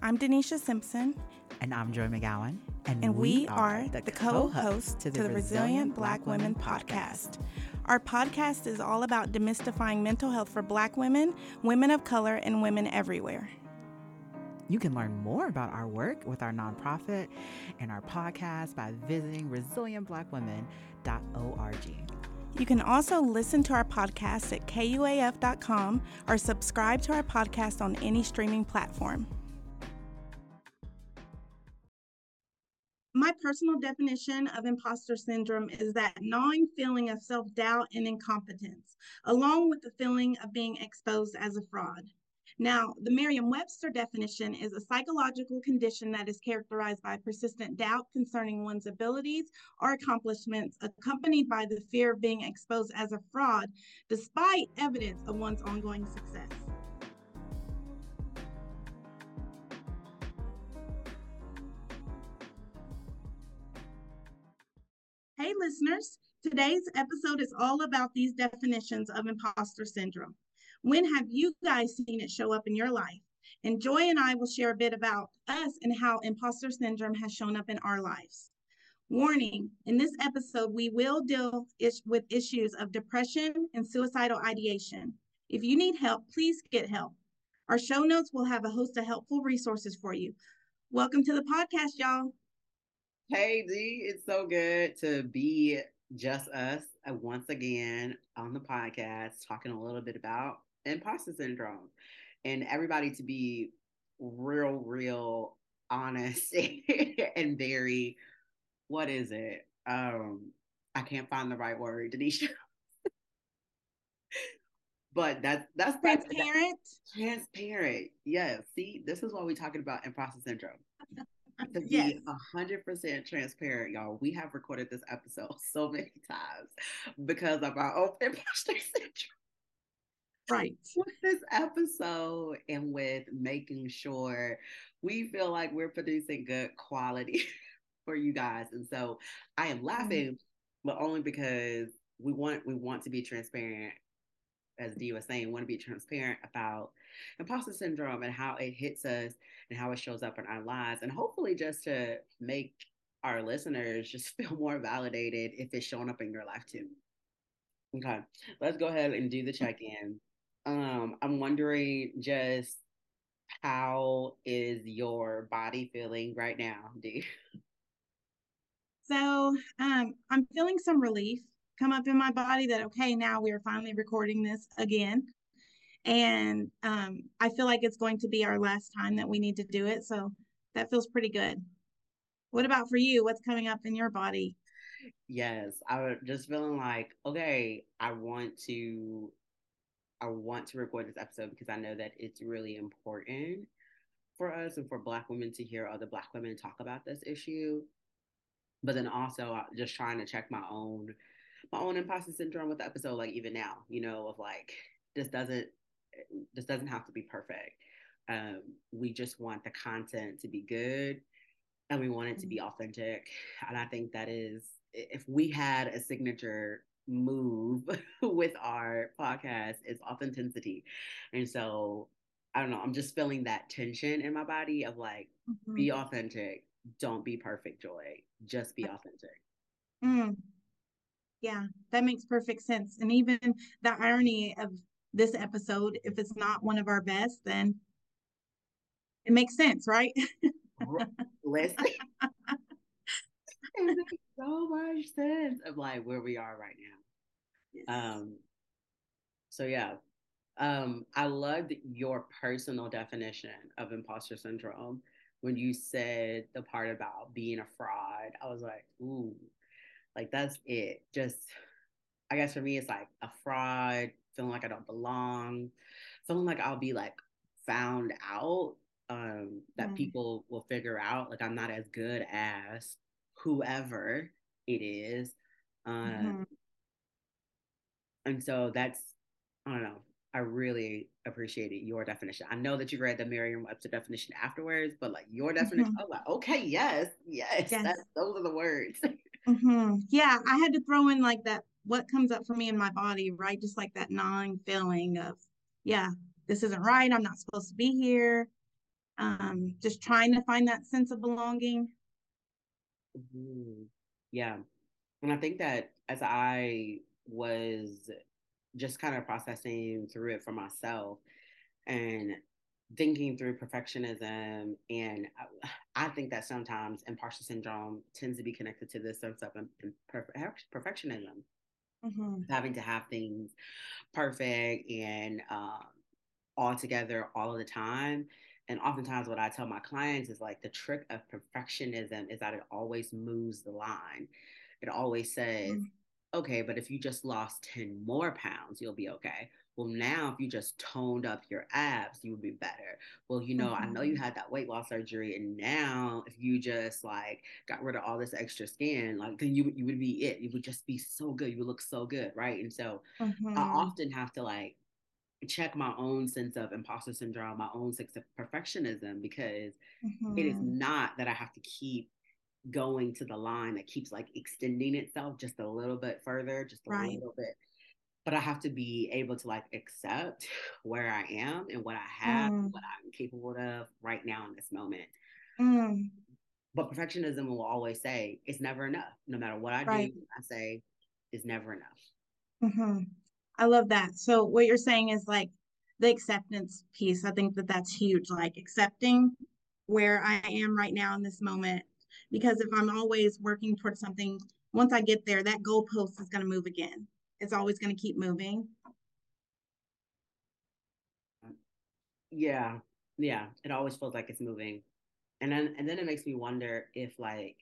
I'm Deneshia Simpson. And I'm Joi McGowan. And, and we, we, are the, the co hosts to the, to the Resilient Black Women podcast. Our podcast is all about demystifying mental health for Black women, women of color, and women everywhere. You can learn more about our work with our nonprofit and our podcast by visiting resilientblackwomen.org. You can also listen to our podcast at kuaf.com or subscribe to our podcast on any streaming platform. My personal definition of imposter syndrome is that gnawing feeling of self doubt and incompetence, along with the feeling of being exposed as a fraud. Now, the Merriam Webster definition is a psychological condition that is characterized by persistent doubt concerning one's abilities or accomplishments, accompanied by the fear of being exposed as a fraud, despite evidence of one's ongoing success. Listeners. Today's episode is all about these definitions of imposter syndrome. When have you guys seen it show up in your life? And Joi and I will share a bit about us and how imposter syndrome has shown up in our lives. Warning in this episode, we will deal with issues of depression and suicidal ideation. If you need help, please get help. Our show notes will have a host of helpful resources for you. Welcome to the podcast, y'all. Hey, D, it's so good to be just us uh, once again on the podcast, talking a little bit about imposter syndrome and everybody to be real, real honest and very, what is it? Um, I can't find the right word, Deneshia. but that's that's transparent. That's transparent. Yes. See, this is why we're talking about imposter syndrome. To be a hundred percent transparent, y'all. We have recorded this episode so many times because of our own imposter syndrome. Right. With this episode and with making sure we feel like we're producing good quality for you guys. And so I am mm-hmm. laughing, mm-hmm. but only because we want we want to be transparent, as Dee was saying, want to be transparent about imposter syndrome and how it hits us and how it shows up in our lives. And hopefully just to make our listeners just feel more validated if it's showing up in your life too. Okay, let's go ahead and do the check in. Um, I'm wondering just how is your body feeling right now, Dee? So um, I'm feeling some relief come up in my body that okay, now we are finally recording this again, and um, I feel like it's going to be our last time that we need to do it. So that feels pretty good. What about for you? What's coming up in your body? Yes, I was just feeling like okay, I want to I want to record this episode because I know that it's really important for us and for Black women to hear other Black women talk about this issue. But then also uh, just trying to check my own my own imposter syndrome with the episode, like even now, you know, of like this doesn't this doesn't have to be perfect. Um, we just want the content to be good and we want it to be mm-hmm. authentic. And I think that is if we had a signature move with our podcast is authenticity. And so I don't know, I'm just feeling that tension in my body of like, mm-hmm. be authentic, don't be perfect, Joi, just be authentic. Mm. Yeah, that makes perfect sense. And even the irony of this episode, if it's not one of our best, then it makes sense, right? Listen. it makes so much sense of like where we are right now. Um, so yeah, um, I loved your personal definition of imposter syndrome when you said the part about being a fraud. I was like, ooh, like that's it. Just, I guess for me, it's like a fraud, feeling like I don't belong, feeling like I'll be like found out, um, that mm. people will figure out like I'm not as good as whoever it is. Um, mm-hmm. And so that's, I don't know, I really appreciated your definition. I know that you read the Merriam Webster definition afterwards, but like your definition, mm-hmm. I was like, okay, yes, yes, yes. those are the words. Mm-hmm. Yeah, I had to throw in like that, what comes up for me in my body, right? Just like that gnawing feeling of, yeah, this isn't right. I'm not supposed to be here. um, just trying to find that sense of belonging. Mm-hmm. Yeah. And I think that as I was just kind of processing through it for myself and thinking through perfectionism and I, think that sometimes imposter syndrome tends to be connected to this sense of perfectionism mm-hmm. having to have things perfect and um, all together all of the time and oftentimes what i tell my clients is like the trick of perfectionism is that it always moves the line it always says mm-hmm okay, but if you just lost 10 more pounds, you'll be okay. Well, now if you just toned up your abs, you would be better. Well, you know, mm-hmm. I know you mm-hmm. had that weight loss surgery, and now if you just like got rid of all this extra skin, like then you you would be it. You would just be so good. You would look so good, right? And so mm-hmm. I often have to like check my own sense of imposter syndrome, my own sense of perfectionism, because mm-hmm. it is mm-hmm. not that I have to keep going to the line that keeps like extending itself just a little bit further, just a right. little bit. But I have to be able to like accept where I am and what I have, mm. what I'm capable of right now in this moment. Mm. But perfectionism will always say it's never enough. No matter what I right. do, I say it's never enough. Mm-hmm. I love that. So what you're saying is like the acceptance piece. I think that that's huge. Like accepting where I am right now in this moment because if I'm always working towards something, once I get there, that goalpost is going to move again. It's always going to keep moving. Yeah, yeah. It always feels like it's moving, and then and then it makes me wonder if like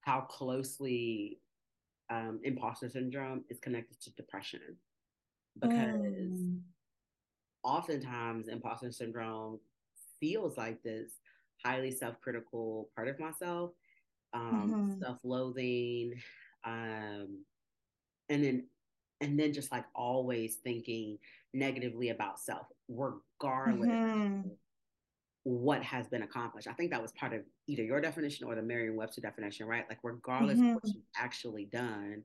how closely um, imposter syndrome is connected to depression, because mm. oftentimes imposter syndrome feels like this highly self-critical part of myself um mm-hmm. self-loathing um and then and then just like always thinking negatively about self regardless mm-hmm. what has been accomplished i think that was part of either your definition or the merriam-webster definition right like regardless mm-hmm. of what you've actually done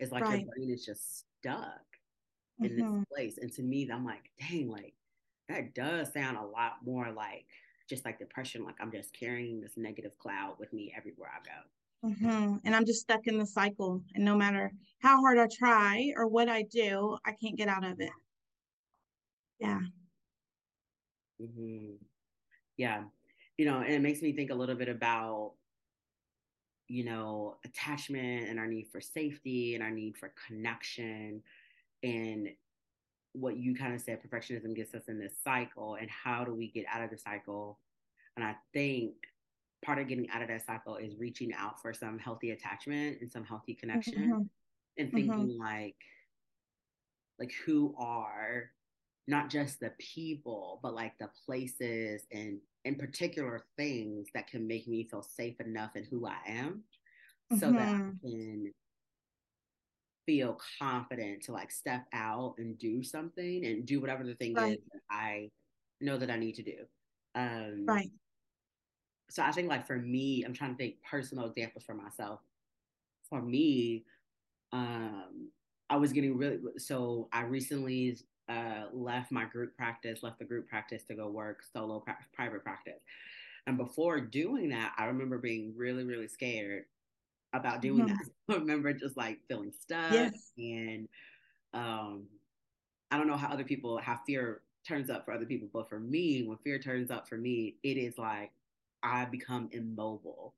it's like right. your brain is just stuck in this mm-hmm. place and to me i'm like dang like that does sound a lot more like just like depression, like I'm just carrying this negative cloud with me everywhere I go. Mm-hmm. And I'm just stuck in the cycle. And no matter how hard I try or what I do, I can't get out of it. Yeah. Mm-hmm. Yeah. You know, and it makes me think a little bit about, you know, attachment and our need for safety and our need for connection. And what you kind of said, perfectionism gets us in this cycle, and how do we get out of the cycle? And I think part of getting out of that cycle is reaching out for some healthy attachment and some healthy connection, mm-hmm. and mm-hmm. thinking mm-hmm. like, like who are not just the people, but like the places and in particular things that can make me feel safe enough in who I am, so mm-hmm. that I mm-hmm. can feel confident to like step out and do something and do whatever the thing right. is that I know that I need to do. Um, right. So I think like for me, I'm trying to think personal examples for myself. For me, um, I was getting really so I recently uh, left my group practice, left the group practice to go work solo pra- private practice. And before doing that, I remember being really, really scared about doing mm-hmm. that. I remember just like feeling stuck yes. and um I don't know how other people how fear turns up for other people, but for me, when fear turns up for me, it is like I become immobile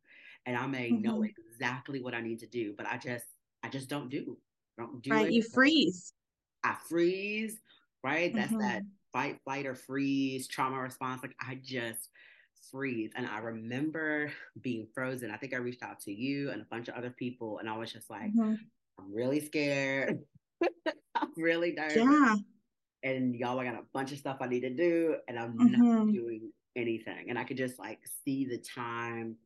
and I may mm-hmm. know exactly what I need to do, but I just I just don't do. don't do right, it. You freeze. I freeze, right? That's mm-hmm. that fight, flight, or freeze trauma response. Like I just freeze. And I remember being frozen. I think I reached out to you and a bunch of other people, and I was just like, mm-hmm. I'm really scared. I'm really nervous. Yeah. And y'all, I got a bunch of stuff I need to do, and I'm mm-hmm. not doing anything. And I could just like see the time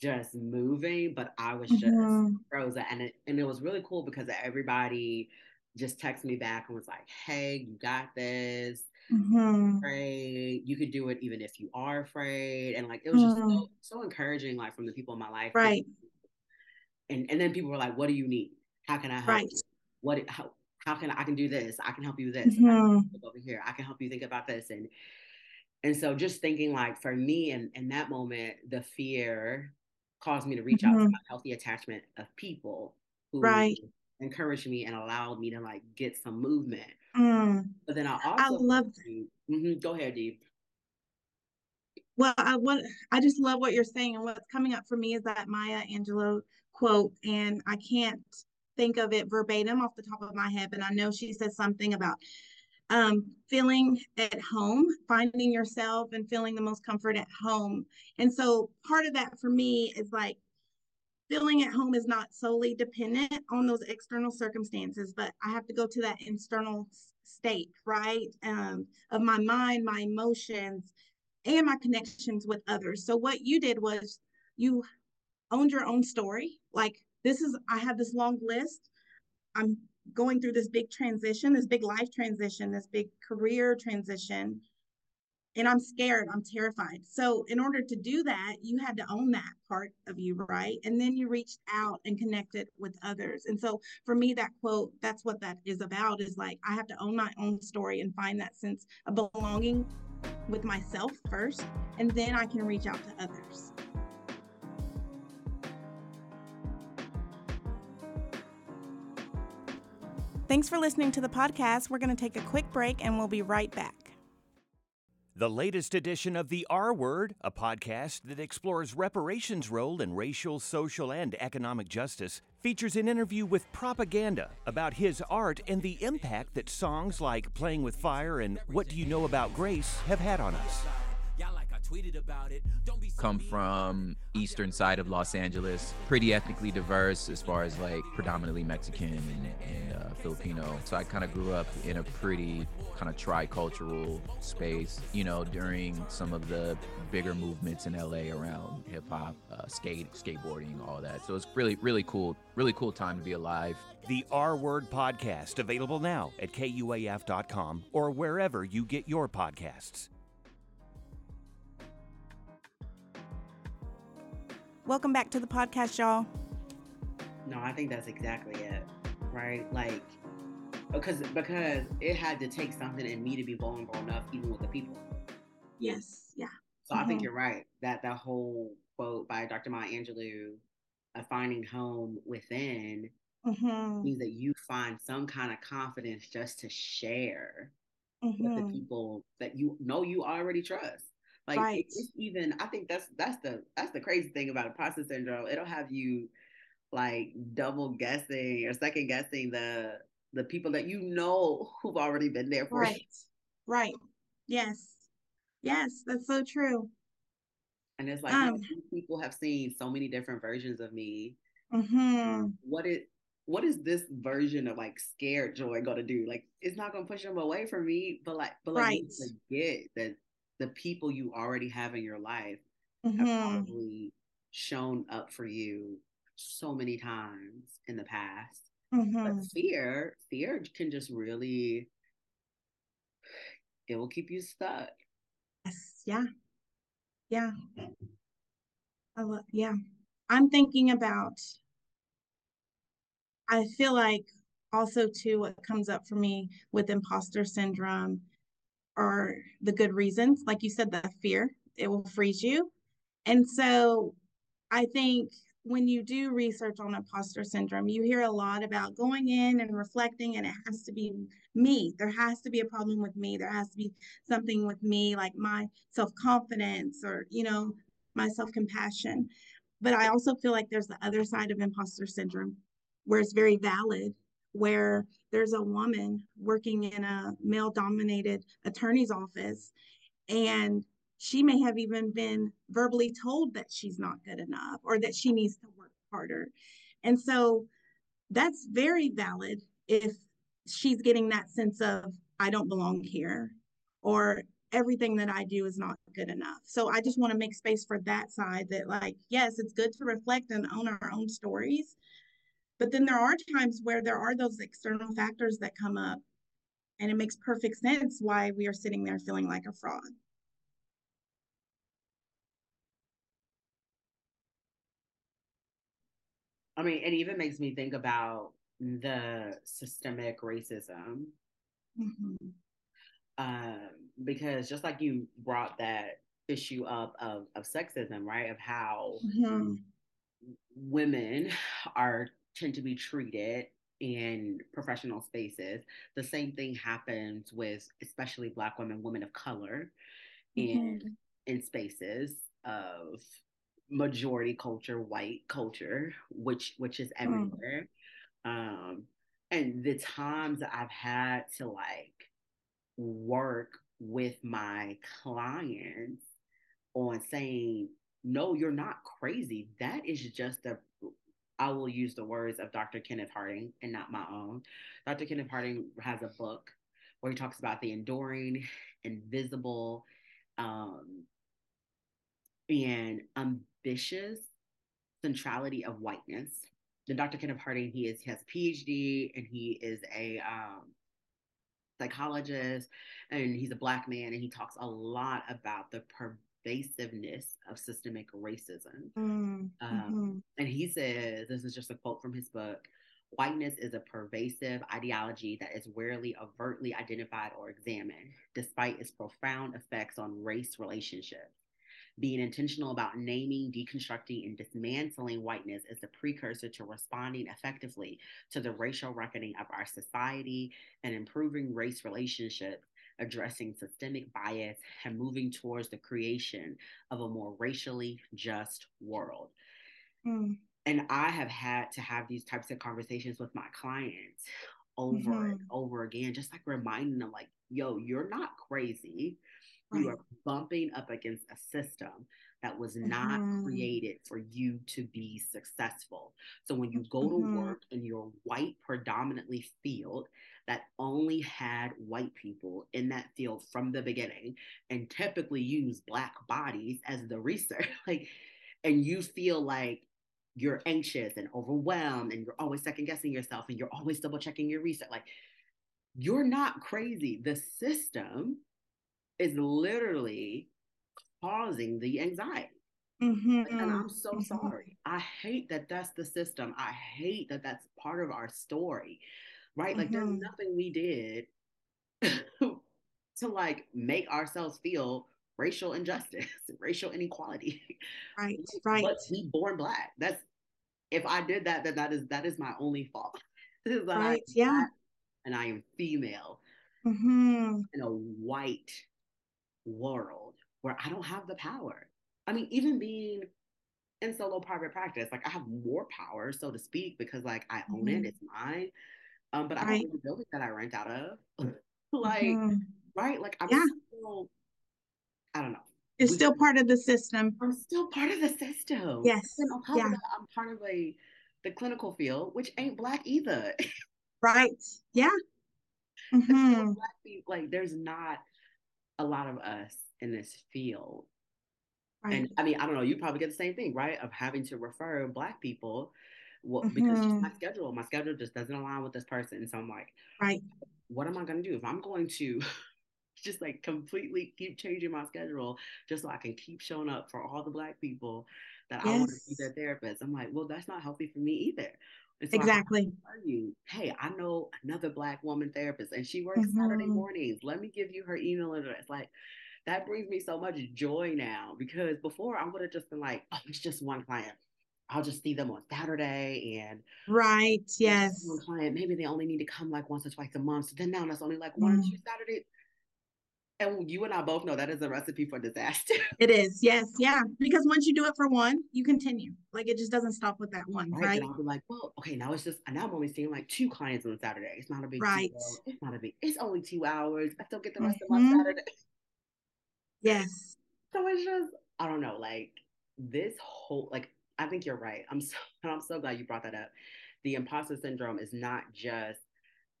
just moving, but I was just mm-hmm. frozen. And it and it was really cool because everybody just texted me back and was like, "Hey, you got this mm-hmm. afraid. You could do it even if you are afraid. And like it was just mm-hmm. so, so encouraging, like from the people in my life. Right. And and then people were like, What do you need? How can I help right. you? What how how can I, I can do this? I can help you with this. Mm-hmm. over here. I can help you think about this. And and so just thinking like for me in, in that moment, the fear caused me to reach mm-hmm. out to a healthy attachment of people who right. encouraged me and allowed me to like get some movement. Mm. But then I also I love mm-hmm, go ahead, Dee. Well, I want I just love what you're saying, and what's coming up for me is that Maya Angelou quote, and I can't think of it verbatim off the top of my head, but I know she says something about um, feeling at home, finding yourself and feeling the most comfort at home. And so part of that for me is like feeling at home is not solely dependent on those external circumstances, but I have to go to that internal state, right? Um, of my mind, my emotions, and my connections with others. So what you did was you owned your own story. Like this is, I have this long list. I'm going through this big transition, this big life transition, this big career transition. And I'm scared, I'm terrified. So, in order to do that, you had to own that part of you, right? And then you reached out and connected with others. And so, for me, that quote, that's what that is about is like, I have to own my own story and find that sense of belonging with myself first, and then I can reach out to others. Thanks for listening to the podcast. We're going to take a quick break and we'll be right back. The latest edition of The R Word, a podcast that explores reparations' role in racial, social, and economic justice, features an interview with Propaganda about his art and the impact that songs like Playing with Fire and What Do You Know About Grace have had on us come from eastern side of Los Angeles, pretty ethnically diverse as far as like predominantly Mexican and, and uh, Filipino. So I kind of grew up in a pretty kind of tricultural space, you know, during some of the bigger movements in LA around hip hop, uh, skate, skateboarding, all that. So it's really, really cool, really cool time to be alive. The R Word Podcast, available now at KUAF.com or wherever you get your podcasts. Welcome back to the podcast, y'all. No, I think that's exactly it. Right? Like because because it had to take something in me to be vulnerable enough even with the people. Yes. Yeah. So mm-hmm. I think mm-hmm. you're right. That that whole quote by Dr. Maya Angelou, "A finding home within mm-hmm. means that you find some kind of confidence just to share mm-hmm. with the mm-hmm. people that you know you already trust. Like right. it's even I think that's that's the that's the crazy thing about imposter syndrome. It'll have you like double guessing or second guessing the the people that you know who've already been there for right. you. Right. Yes. Yes, that's so true. And it's like um, people have seen so many different versions of me. Mm-hmm. What it what is this version of like scared Joi gonna do? Like it's not gonna push them away from me, but like but like right. forget that the people you already have in your life mm-hmm. have probably shown up for you so many times in the past. Mm-hmm. But fear, fear can just really it will keep you stuck. Yes. Yeah. Yeah. I love, yeah. I'm thinking about I feel like also too what comes up for me with imposter syndrome are the good reasons. Like you said, the fear, it will freeze you. And so I think when you do research on imposter syndrome, you hear a lot about going in and reflecting, and it has to be me. There has to be a problem with me. There has to be something with me, like my self confidence or, you know, my self compassion. But I also feel like there's the other side of imposter syndrome where it's very valid where there's a woman working in a male dominated attorney's office and she may have even been verbally told that she's not good enough or that she needs to work harder. And so that's very valid if she's getting that sense of, I don't belong here, or everything that I do is not good enough. So I just want to make space for that side that, like, yes, it's good to reflect and own our own stories, but then there are times where there are those external factors that come up, and it makes perfect sense why we are sitting there feeling like a fraud. I mean, it even makes me think about the systemic racism. Mm-hmm. um, because just like you brought that issue up of, of sexism, right? Of how mm-hmm. women are tend to be treated in professional spaces. The same thing happens with especially black women, women of color in mm-hmm. in spaces of majority culture, white culture, which which is mm. everywhere. Mm. Um, and the times I've had to like work with my clients on saying, no, you're not crazy. That is just a I will use the words of Dr. Kenneth Hardy and not my own. Dr. Kenneth Hardy has a book where he talks about the enduring, invisible, um, and ambitious centrality of whiteness. Then Dr. Kenneth Hardy, he is he has a PhD and he is a um, psychologist and he's a black man and he talks a lot about the pervasiveness of systemic racism. Mm, um, mm-hmm. And he says, this is just a quote from his book whiteness is a pervasive ideology that is rarely overtly identified or examined, despite its profound effects on race relationships. Being intentional about naming, deconstructing, and dismantling whiteness is the precursor to responding effectively to the racial reckoning of our society and improving race relationships addressing systemic bias and moving towards the creation of a more racially just world. Mm. And I have had to have these types of conversations with my clients over mm-hmm. and over again, just like reminding them, like, yo, you're not crazy. Right. You are bumping up against a system that was not mm-hmm. created for you to be successful. So when you go mm-hmm. to work in your white predominantly field that only had white people in that field from the beginning and typically use black bodies as the research, like, and you feel like you're anxious and overwhelmed and you're always second guessing yourself and you're always double checking your research, like, you're not crazy. The system is literally causing the anxiety. Mm-hmm. And I'm so mm-hmm. sorry. I hate that that's the system. I hate that that's part of our story, right? Mm-hmm. Like there's mm-hmm. nothing we did to like make ourselves feel racial injustice, racial inequality. Right, right. But we born black. That's if I did that, then that is that is my only fault. right. Yeah. And I am female mm-hmm. in a white world where I don't have the power. I mean, even being in solo private practice, like I have more power, so to speak, because like I own mm-hmm. it, it's mine. Um, but I don't own the building that I rent out of. like, mm-hmm. right? Like I'm yeah. still, I don't know. It's we, still part of the system. I'm still part of the system. Yes. And on top yeah. of that, I'm part of a the clinical field, which ain't black either. right. Yeah. Mm-hmm. People, like there's not a lot of us in this field. Right. And I mean, I don't know, you probably get the same thing, right? Of having to refer black people well, mm-hmm. because just my schedule, my schedule just doesn't align with this person. So I'm like, right. What am I gonna do? If I'm going to just like completely keep changing my schedule just so I can keep showing up for all the black people that yes. I want to be their therapist. I'm like, well, that's not healthy for me either. So exactly. you, hey, I know another black woman therapist and she works mm-hmm. Saturday mornings. Let me give you her email address. Like that brings me so much joy now because before I would have just been like, oh, it's just one client. I'll just see them on Saturday and right, yes. One client, maybe they only need to come like once or twice a month. So then now that's only like one mm. or two Saturdays. And you and I both know that is a recipe for disaster. It is, yes, yeah. Because once you do it for one, you continue. Like it just doesn't stop with that one, right? right? And I'll be like, well, okay, now it's just now I'm only seeing like two clients on Saturday. It's not a big right. Deal. It's not a big. It's only two hours. I still get the rest mm-hmm. of my mm-hmm. Saturday. Yes. So it's just I don't know, like this whole like I think you're right. I'm so I'm so glad you brought that up. The imposter syndrome is not just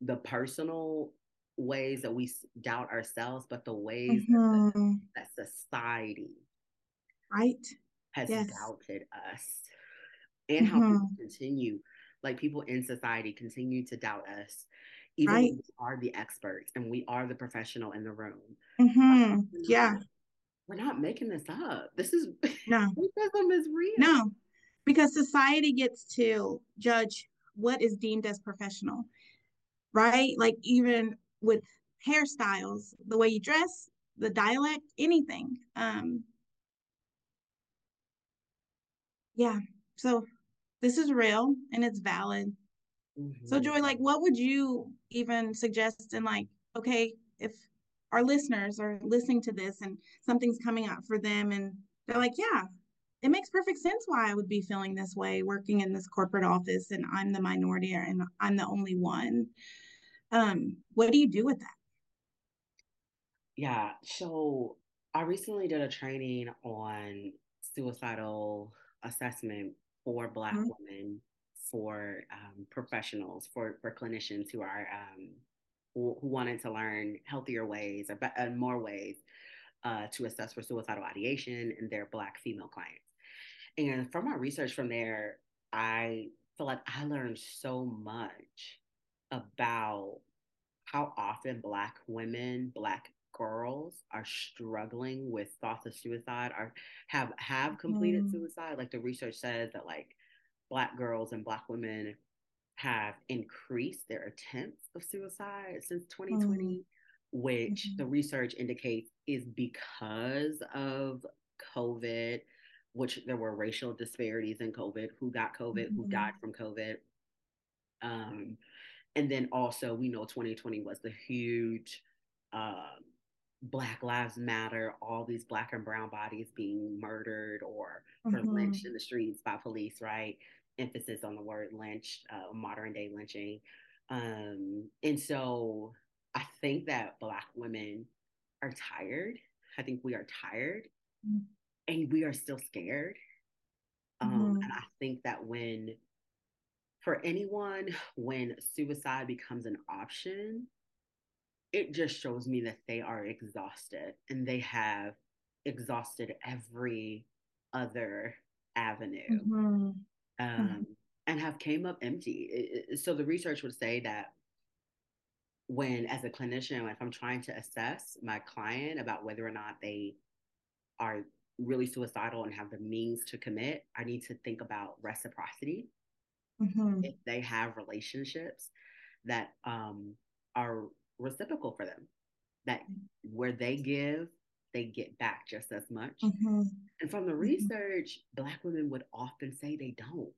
the personal ways that we doubt ourselves, but the ways mm-hmm. that, the, mm-hmm. that, society right has yes. doubted us, and mm-hmm. how people continue, like people in society continue to doubt us, even right. we are the experts and we are the professional in the room. Mm-hmm. Yeah, we're not making this up. This is no racism is real. No, because society gets to judge what is deemed as professional right like even with hairstyles, the way you dress, the dialect, anything. Um, yeah, so this is real and it's valid. Mm-hmm. So, Joi, like, what would you even suggest? And like, okay, if our listeners are listening to this and something's coming up for them and they're like, yeah, it makes perfect sense why I would be feeling this way working in this corporate office and I'm the minority and I'm the only one. Um, what do you do with that? Yeah, so I recently did a training on suicidal assessment for Black mm-hmm. women, for um, professionals, for for clinicians who are um, who, who, wanted to learn healthier ways or uh, more ways uh, to assess for suicidal ideation in their Black female clients. And from my research from there, I feel like I learned so much about how often Black women, Black girls are struggling with thoughts of suicide or have have completed mm. suicide. Like the research says that like Black girls and Black women have increased their attempts of suicide since 2020, mm. Which mm-hmm. the research indicates is because of COVID which there were racial disparities in COVID, who got COVID, mm-hmm. who died from COVID. Um, and then also, we know 2020 was the huge uh, Black Lives Matter, all these Black and Brown bodies being murdered or, mm-hmm. lynched in the streets by police, right? Emphasis on the word lynch, uh, modern day lynching. Um, and so I think that Black women are tired. I think we are tired. Mm-hmm and we are still scared. Um, mm-hmm. And I think that when, for anyone, when suicide becomes an option, it just shows me that they are exhausted and they have exhausted every other avenue mm-hmm. Um, mm-hmm. and have came up empty. It, it, so the research would say that when, as a clinician, if I'm trying to assess my client about whether or not they are really suicidal and have the means to commit, I need to think about reciprocity. Mm-hmm. If they have relationships that um, are reciprocal for them, that where they give, they get back just as much. Mm-hmm. And from the mm-hmm. research, Black women would often say they don't.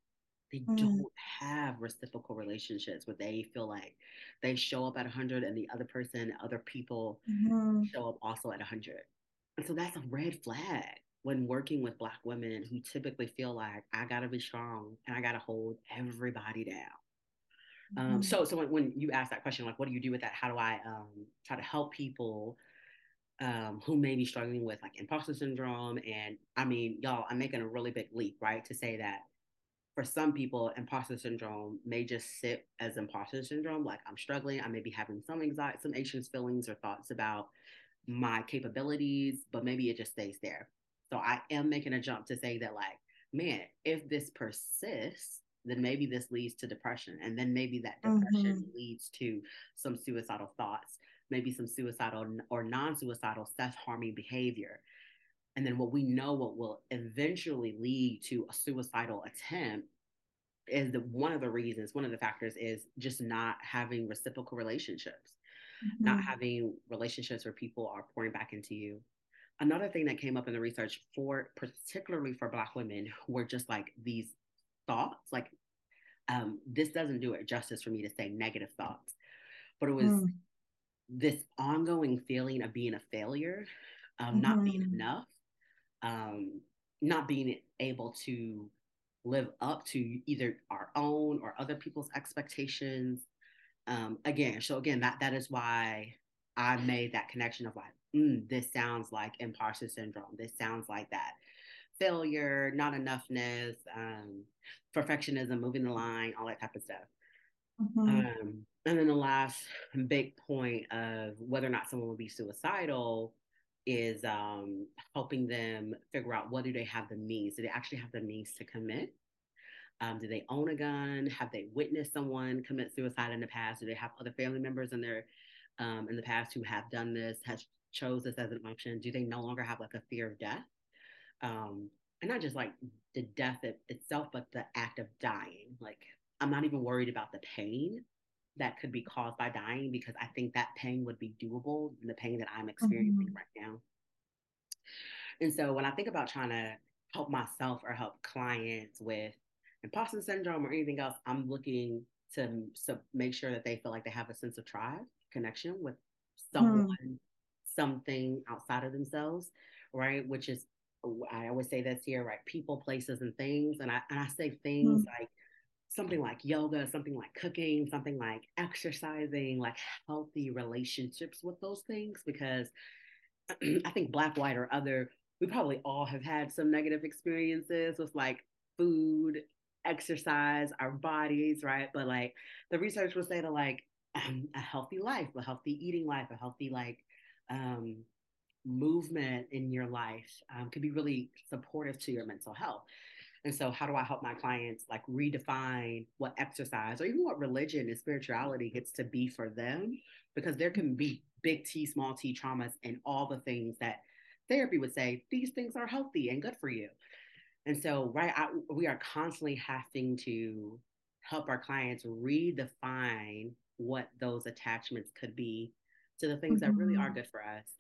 They mm. don't have reciprocal relationships where they feel like they show up at 100 and the other person, other people mm-hmm. show up also at 100. And so that's a red flag when working with black women who typically feel like I gotta be strong and I gotta hold everybody down. Um, mm-hmm. Um, so, so when, when, you ask that question, like, what do you do with that? How do I um, try to help people um, who may be struggling with like imposter syndrome? And I mean, y'all, I'm making a really big leap, right? To say that for some people, imposter syndrome may just sit as imposter syndrome. Like I'm struggling, I may be having some anxiety, some anxious feelings or thoughts about my capabilities, but maybe it just stays there. So I am making a jump to say that, like, man, if this persists, then maybe this leads to depression. And then maybe that depression mm-hmm. leads to some suicidal thoughts, maybe some suicidal or non suicidal self harming behavior. And then what we know what will eventually lead to a suicidal attempt is the one of the reasons, one of the factors is just not having reciprocal relationships, mm-hmm. not having relationships where people are pouring back into you, another thing that came up in the research for particularly for black women were just like these thoughts like um, this doesn't do it justice for me to say negative thoughts but it was mm. this ongoing feeling of being a failure um, mm-hmm. not being mm-hmm. enough um, not being able to live up to either our own or other people's expectations um, again so again that that is why i made that connection of like mm, this sounds like imposter syndrome. This sounds like that failure, not enoughness, um, perfectionism, moving the line, all that type of stuff. Mm-hmm. Um, and then the last big point of whether or not someone will be suicidal is um, helping them figure out what do they have the means. Do they actually have the means to commit? Um, do they own a gun? Have they witnessed someone commit suicide in the past? Do they have other family members in their um, in the past who have done this? Has chose this as an option? Do they no longer have like a fear of death? Um, and not just like the death it, itself, but the act of dying. Like, I'm not even worried about the pain, that could be caused by dying because I think that pain would be doable the pain that I'm experiencing mm-hmm. right now. And so when I think about trying to help myself or help clients with imposter syndrome or anything else, I'm looking to, to make sure that they feel like they have a sense of tribe connection with someone, mm. something outside of themselves, right? Which is, I always say this here, right? People, places, and things. And I, and I say things mm. like something like yoga, something like cooking, something like exercising, like healthy relationships with those things, because I think black, white, or other, we probably all have had some negative experiences with like food, exercise, our bodies, right? But like the research will say to like a healthy life, a healthy eating life, a healthy like um, movement in your life um, could be really supportive to your mental health. And so, how do I help my clients like redefine what exercise or even what religion and spirituality gets to be for them? Because there can be big T, small t traumas and all the things that therapy would say these things are healthy and good for you. And so, right, I, we are constantly having to help our clients redefine what those attachments could be to the things mm-hmm. that really are mm-hmm. good for us.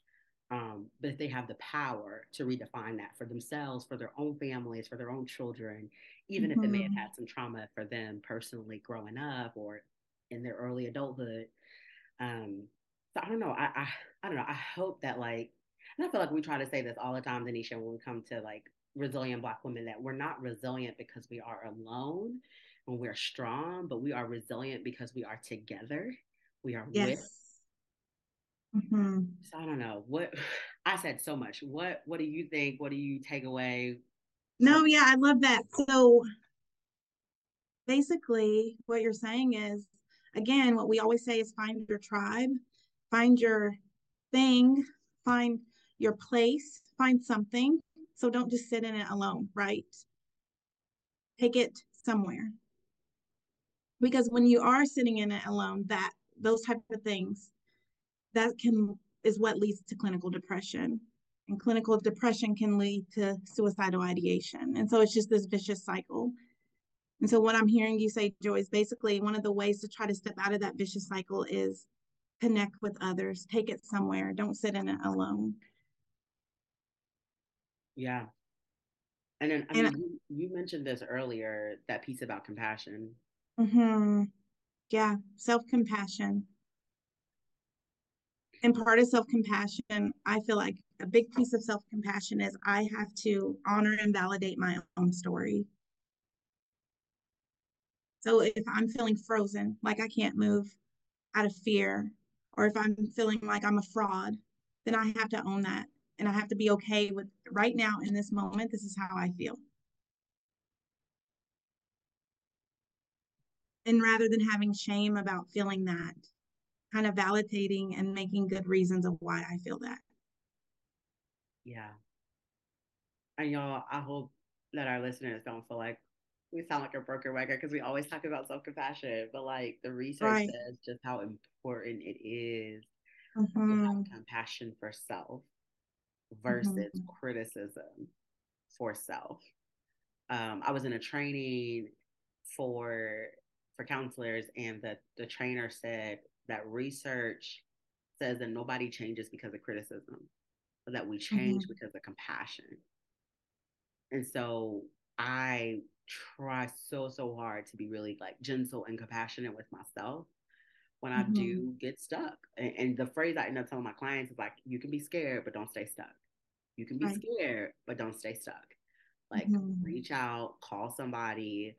Um, but if they have the power to redefine that for themselves, for their own families, for their own children, even mm-hmm. if they may have mm-hmm. had some trauma for them personally growing up or in their early adulthood. Um, so I don't know. I, I I don't know. I hope that like, and I feel like we try to say this all the time, Deneshia, when we come to like resilient Black women, that we're not resilient because we are alone and we're strong, but we are resilient because we are together. We are yes. with. Mm-hmm. So I don't know what I said so much. What What do you think? What do you take away? No, yeah, I love that. So basically, what you're saying is, again, what we always say is find your tribe, find your thing, find your place, find something. So don't just sit in it alone, right? Take it somewhere because when you are sitting in it alone that those type of things that can is what leads to clinical depression. And clinical depression can lead to suicidal ideation. And so it's just this vicious cycle. And so what i'm hearing you say Joi is basically one of the ways to try to step out of that vicious cycle is connect with others take it somewhere. Don't sit in it alone. Yeah. And then I mean, you, you mentioned this earlier that piece about compassion. Mm-hmm. Yeah, self compassion. And part of self compassion, I feel like a big piece of self compassion is I have to honor and validate my own story. So if I'm feeling frozen, like I can't move out of fear, or if I'm feeling like I'm a fraud, then I have to own that. And I have to be okay with right now in this moment, this is how I feel. and rather than having shame about feeling that kind of validating and making good reasons of why i feel that yeah and y'all i hope that our listeners don't feel like we sound like a broken record because we always talk about self-compassion but like the research right. says just how important it is mm-hmm. to have compassion for self versus mm-hmm. criticism for self um, i was in a training for for counselors, and the, the trainer said that research says that nobody changes because of criticism, but that we change mm-hmm. because of compassion. And so I try so, so hard to be really like gentle and compassionate with myself when I mm-hmm. do get stuck. And, and, the phrase I end up telling my clients is like, you can be scared, but don't stay stuck. You can be right. scared, but don't stay stuck. Like, mm-hmm. reach out, call somebody,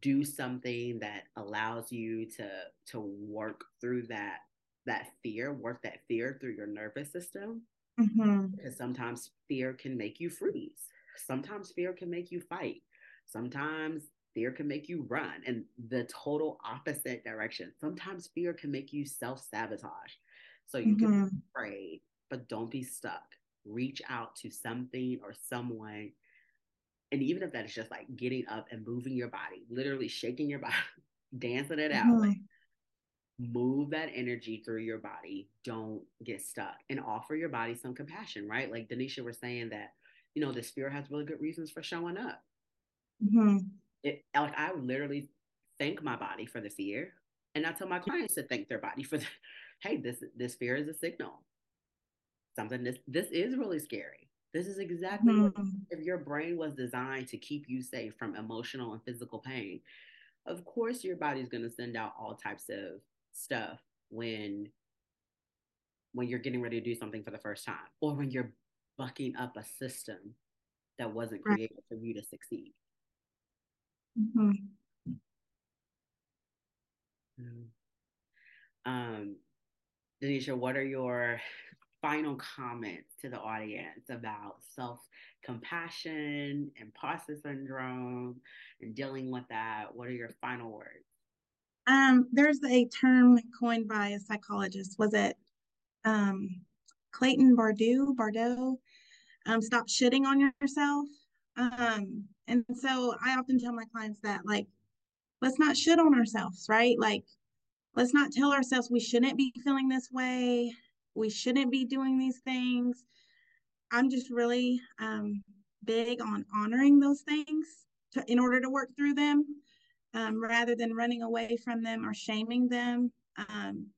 do something that allows you to to work through that that fear work that fear through your nervous system. Mm-hmm. because sometimes fear can make you freeze. Sometimes fear can make you fight. Sometimes fear can make you run in the total opposite direction. Sometimes fear can make you self-sabotage. So you mm-hmm. can be afraid but don't be stuck. Reach out to something or someone and even if that is just like getting up and moving your body, literally shaking your body, dancing it out, mm-hmm. like move that energy through your body. Don't get stuck and offer your body some compassion, right? Like Deneshia was saying that, you know, the fear has really good reasons for showing up. Mm-hmm. It like I literally thank my body for the fear And I tell my clients to thank their body for, the, hey, this this fear is a signal. Something this this is really scary. This is exactly mm-hmm. what, if your brain was designed to keep you safe from emotional and physical pain. Of course, your body's going to send out all types of stuff when when you're getting ready to do something for the first time or when you're bucking up a system that wasn't created right. for you to succeed. Mm-hmm. Mm-hmm. Um, Deneshia, what are your final comments to the audience about self compassion, imposter syndrome, and dealing with that? What are your final words? Um, there's a term coined by a psychologist. Was it um, Clayton Bardou? Bardot? Um, stop shitting on yourself. Um, and so I often tell my clients that, like, let's not shit on ourselves, right? Like, let's not tell ourselves we shouldn't be feeling this way. We shouldn't be doing these things. I'm just really um, big on honoring those things to, in order to work through them um, rather than running away from them or shaming them um,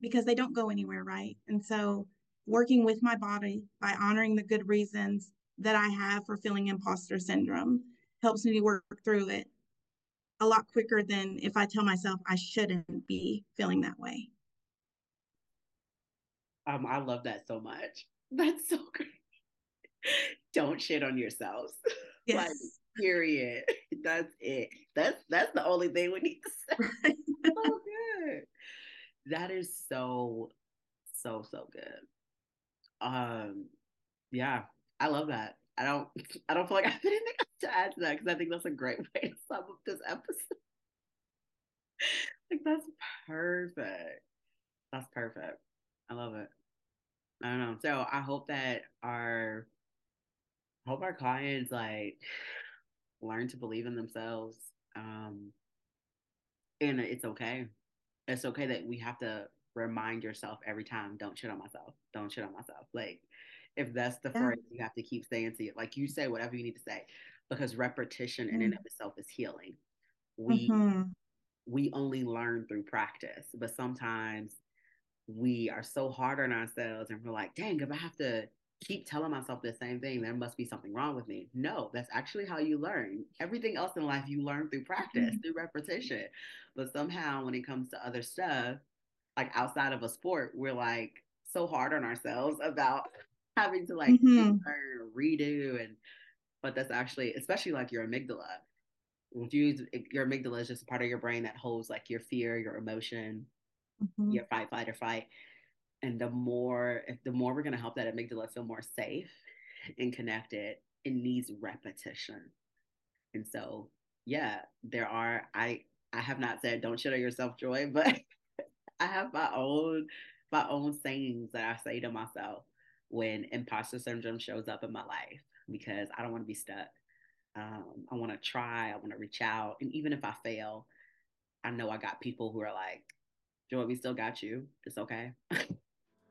because they don't go anywhere, right? And so, working with my body by honoring the good reasons that I have for feeling imposter syndrome helps me work through it a lot quicker than if I tell myself I shouldn't be feeling that way. Um, I love that so much. That's so great. Don't shit on yourselves. Yes. like, period. That's it. That's that's the only thing we need to say. Right. so good. That is so, so, so good. Um, yeah, I love that. I don't I don't feel like I have anything to add to that because I think that's a great way to sum up this episode. like that's perfect. That's perfect. I love it. I don't know. So I hope that our hope our clients like learn to believe in themselves. Um and it's okay. It's okay that we have to remind yourself every time, don't shit on myself. Don't shit on myself. Like if that's the yeah. phrase you have to keep saying to you. Like you say whatever you need to say because repetition mm-hmm. in and mm-hmm. of itself is healing. We mm-hmm. we only learn through practice, but sometimes we are so hard on ourselves and we're like, dang, if I have to keep telling myself the same thing, there must be something wrong with me. No, that's actually how you learn. Everything else in life you learn through practice, mm-hmm. through repetition. But somehow when it comes to other stuff, like outside of a sport, we're like so hard on ourselves about having to like mm-hmm. redo and but that's actually especially like your amygdala if you your amygdala is just a part of your brain that holds like your fear your emotion mm-hmm. your fight fight, or fight and the more the more we're going to help that amygdala feel more safe and connected it needs repetition and so yeah there are i i have not said don't shit on yourself Joi but i have my own my own sayings that i say to myself when imposter syndrome shows up in my life because I don't want to be stuck. Um, I want to try, I want to reach out. And even if I fail, I know I got people who are like, Joi, we still got you. It's okay.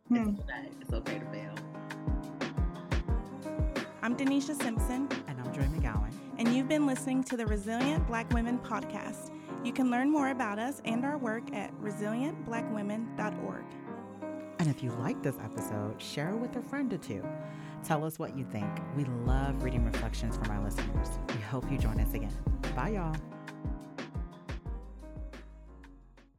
Hmm. it's okay. It's okay to fail. I'm Deneshia Simpson. And I'm Joi McGowan. And you've been listening to the Resilient Black Women podcast. You can learn more about us and our work at resilientblackwomen.org. And if you like this episode, share it with a friend or two. Tell us what you think. We love reading reflections from our listeners. We hope you join us again. Bye, y'all.